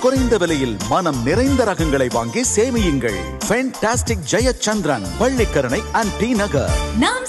குறைந்த விலையில் மனம் நிறைந்த ரகங்களை வாங்கி சேமியுங்கள். Fantastic Jayachandran Pallikaranai and T Nagar நாம்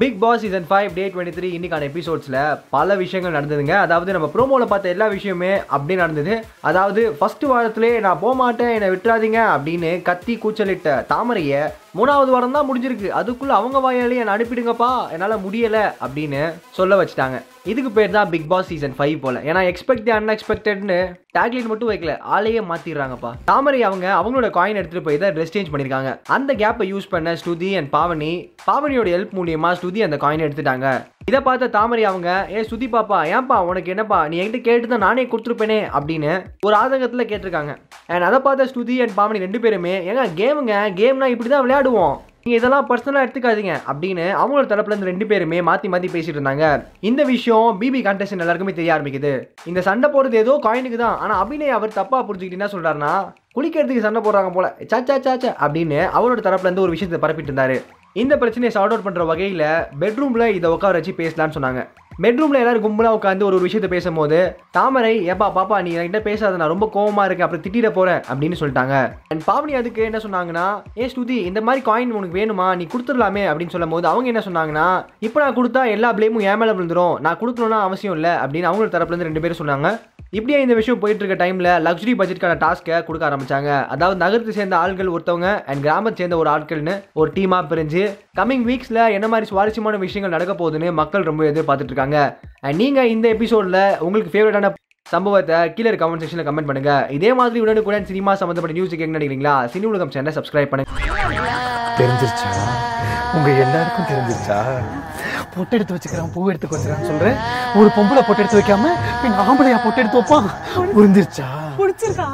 Bigg Boss season five day twenty three இன்றைக்கான எபிசோட்ஸில் பல விஷயங்கள் நடந்ததுங்க. அதாவது நம்ம ப்ரோமோவில் பார்த்த எல்லா விஷயமே அப்படி நடந்தது. அதாவது ஃபஸ்ட்டு வாரத்திலே நான் போக மாட்டேன் என்னை விட்டுறாதீங்க அப்படின்னு கத்தி கூச்சலிட்ட தாமரையை மூணாவது வாரம் தான் முடிஞ்சிருக்கு. அதுக்குள்ளே அவங்க வாயாலே என்னை அனுப்பிடுங்கப்பா என்னால் முடியலை அப்படின்னு சொல்ல வச்சுட்டாங்க. இதுக்கு பேர் தான் பிக் பாஸ் சீசன் ஃபைவ் போல. ஏன்னா எக்ஸ்பெக்ட் அன்எக்ஸ்பெக்டட்னு டேக்லைன் மட்டும் வைக்கல. ஆளையே மாத்திடுறாங்கப்பா. தாமரை அவங்க அவங்களோட காயின் எடுத்துட்டு போய் தான் ட்ரெஸ் சேஞ்ச் பண்ணியிருக்காங்க. அந்த கேப்பை யூஸ் பண்ண ஸ்ருதி அண்ட் பாவனி பாவனியோட ஹெல்ப் மூலியமா ஸ்ருதி அந்த காயினை எடுத்துட்டாங்க. இதை பார்த்த தாமரை அவங்க ஏ சுதி பாப்பா ஏன்பா உனக்கு என்னப்பா? நீ என்கிட்ட கேட்டு தான் நானே கொடுத்துருப்பேனே அப்படின்னு ஒரு ஆதங்கத்தில் கேட்டிருக்காங்க. அண்ட் அதை பார்த்த ஸ்ருதி அண்ட் பாமணி ரெண்டு பேருமே ஏங்க கேமுங்க கேம்னா இப்படி தான் விளையாடுவோம். நீங்கள் இதெல்லாம் பர்சனலாக எடுத்துக்காதீங்க அப்படின்னு அவங்களோட தரப்புல இருந்து ரெண்டு பேருமே மாற்றி மாற்றி பேசிட்டு இருந்தாங்க. இந்த விஷயம் பிபி கான்டெஸ்ட் எல்லாருக்குமே தெரிய ஆரம்பிக்குது. இந்த சண்டை போடுறது ஏதோ காயினுக்கு தான். ஆனால் அபிநய் அவர் தப்பாக புரிஞ்சுக்கிட்டு என்ன சொல்கிறாருன்னா குளிக்கிறதுக்கு சண்டை போடுறாங்க போல. சாச்சா சாச்சா அப்படின்னு அவரோட தரப்புல இருந்து ஒரு விஷயத்தை பரப்பிட்டு இருந்தாரு. இந்த பிரச்சனையை சார்ட் அவுட் பண்ணுற வகையில் பெட்ரூமில் இதை உட்கார வச்சு பேசலாம்னு சொன்னாங்க. பெட்ரூமில் எல்லோரும் கும்பலாக உட்காந்து ஒரு ஒரு விஷயத்தை பேசும்போது தாமரை ஏப்பா பாப்பா நீ என்கிட்ட பேசாத நான் ரொம்ப கோவமாக இருக்கேன் அப்புறம் திட்டிட போகிறேன் அப்படின்னு சொல்லிட்டாங்க. அண்ட் பாவனி அதுக்கு என்ன சொன்னாங்கன்னா ஏ ஸ்ருதி இந்த மாதிரி காயின் உனக்கு வேணுமா? நீ கொடுத்துடலாமே அப்படின்னு சொல்லும் போது அவங்க என்ன சொன்னாங்கன்னா இப்போ நான் கொடுத்தா எல்லா பிளேமும் ஏன் மேலே விழுந்துரும். நான் கொடுக்கணும்னா அவசியம் இல்லை அப்படின்னு அவங்களோட தரப்புலேருந்து ரெண்டு பேரும் சொன்னாங்க. இப்படியே இந்த விஷயம் போயிட்டு இருக்க டைம்ல லக்ஸுரி பட்ஜெட்கான டாஸ்க்கை கொடுக்க ஆரம்பிச்சாங்க. அதாவது நகரத்தை சேர்ந்த ஆட்கள் ஒருத்தவங்க அண்ட் கிராமத்தை சேர்ந்த ஒரு ஆட்கள்னு ஒரு டீமா பிரிஞ்சு கம்மிங் வீக்ஸ்ல என்ன மாதிரி சுவாரஸ்யமான விஷயங்கள் நடக்க போகுதுன்னு மக்கள் ரொம்ப எதிர்பார்த்துட்டு இருக்காங்க அண்ட் நீங்க இந்த எபிசோட்ல உங்களுக்கு ஃபேவரட்டான சம்பவத்தை கீழே கமெண்ட் செக்ஷனில் கமெண்ட் பண்ணுங்க. இதே மாதிரி உடனுக்குடன் சினிமா சம்மந்தப்பட்ட நியூஸ் கேட்க நினைக்கிறீங்களா சினி உலகம் சேனல் சப்ஸ்கிரைப் பண்ணுங்க. தெரிஞ்சிருச்சா? உங்க எல்லாருக்கும் தெரிஞ்சிருச்சா? பொட்டு எடுத்து வச்சுக்கிறான் பூ எடுத்து வச்சுக்கிறான்னு சொல்றேன். ஒரு பொம்பளை பொட்டு எடுத்து வைக்காம பின் ஆம்பளையா பொட்டு எடுத்து வைப்பான். புரிஞ்சிருச்சா? பிடிச்சிருக்கா?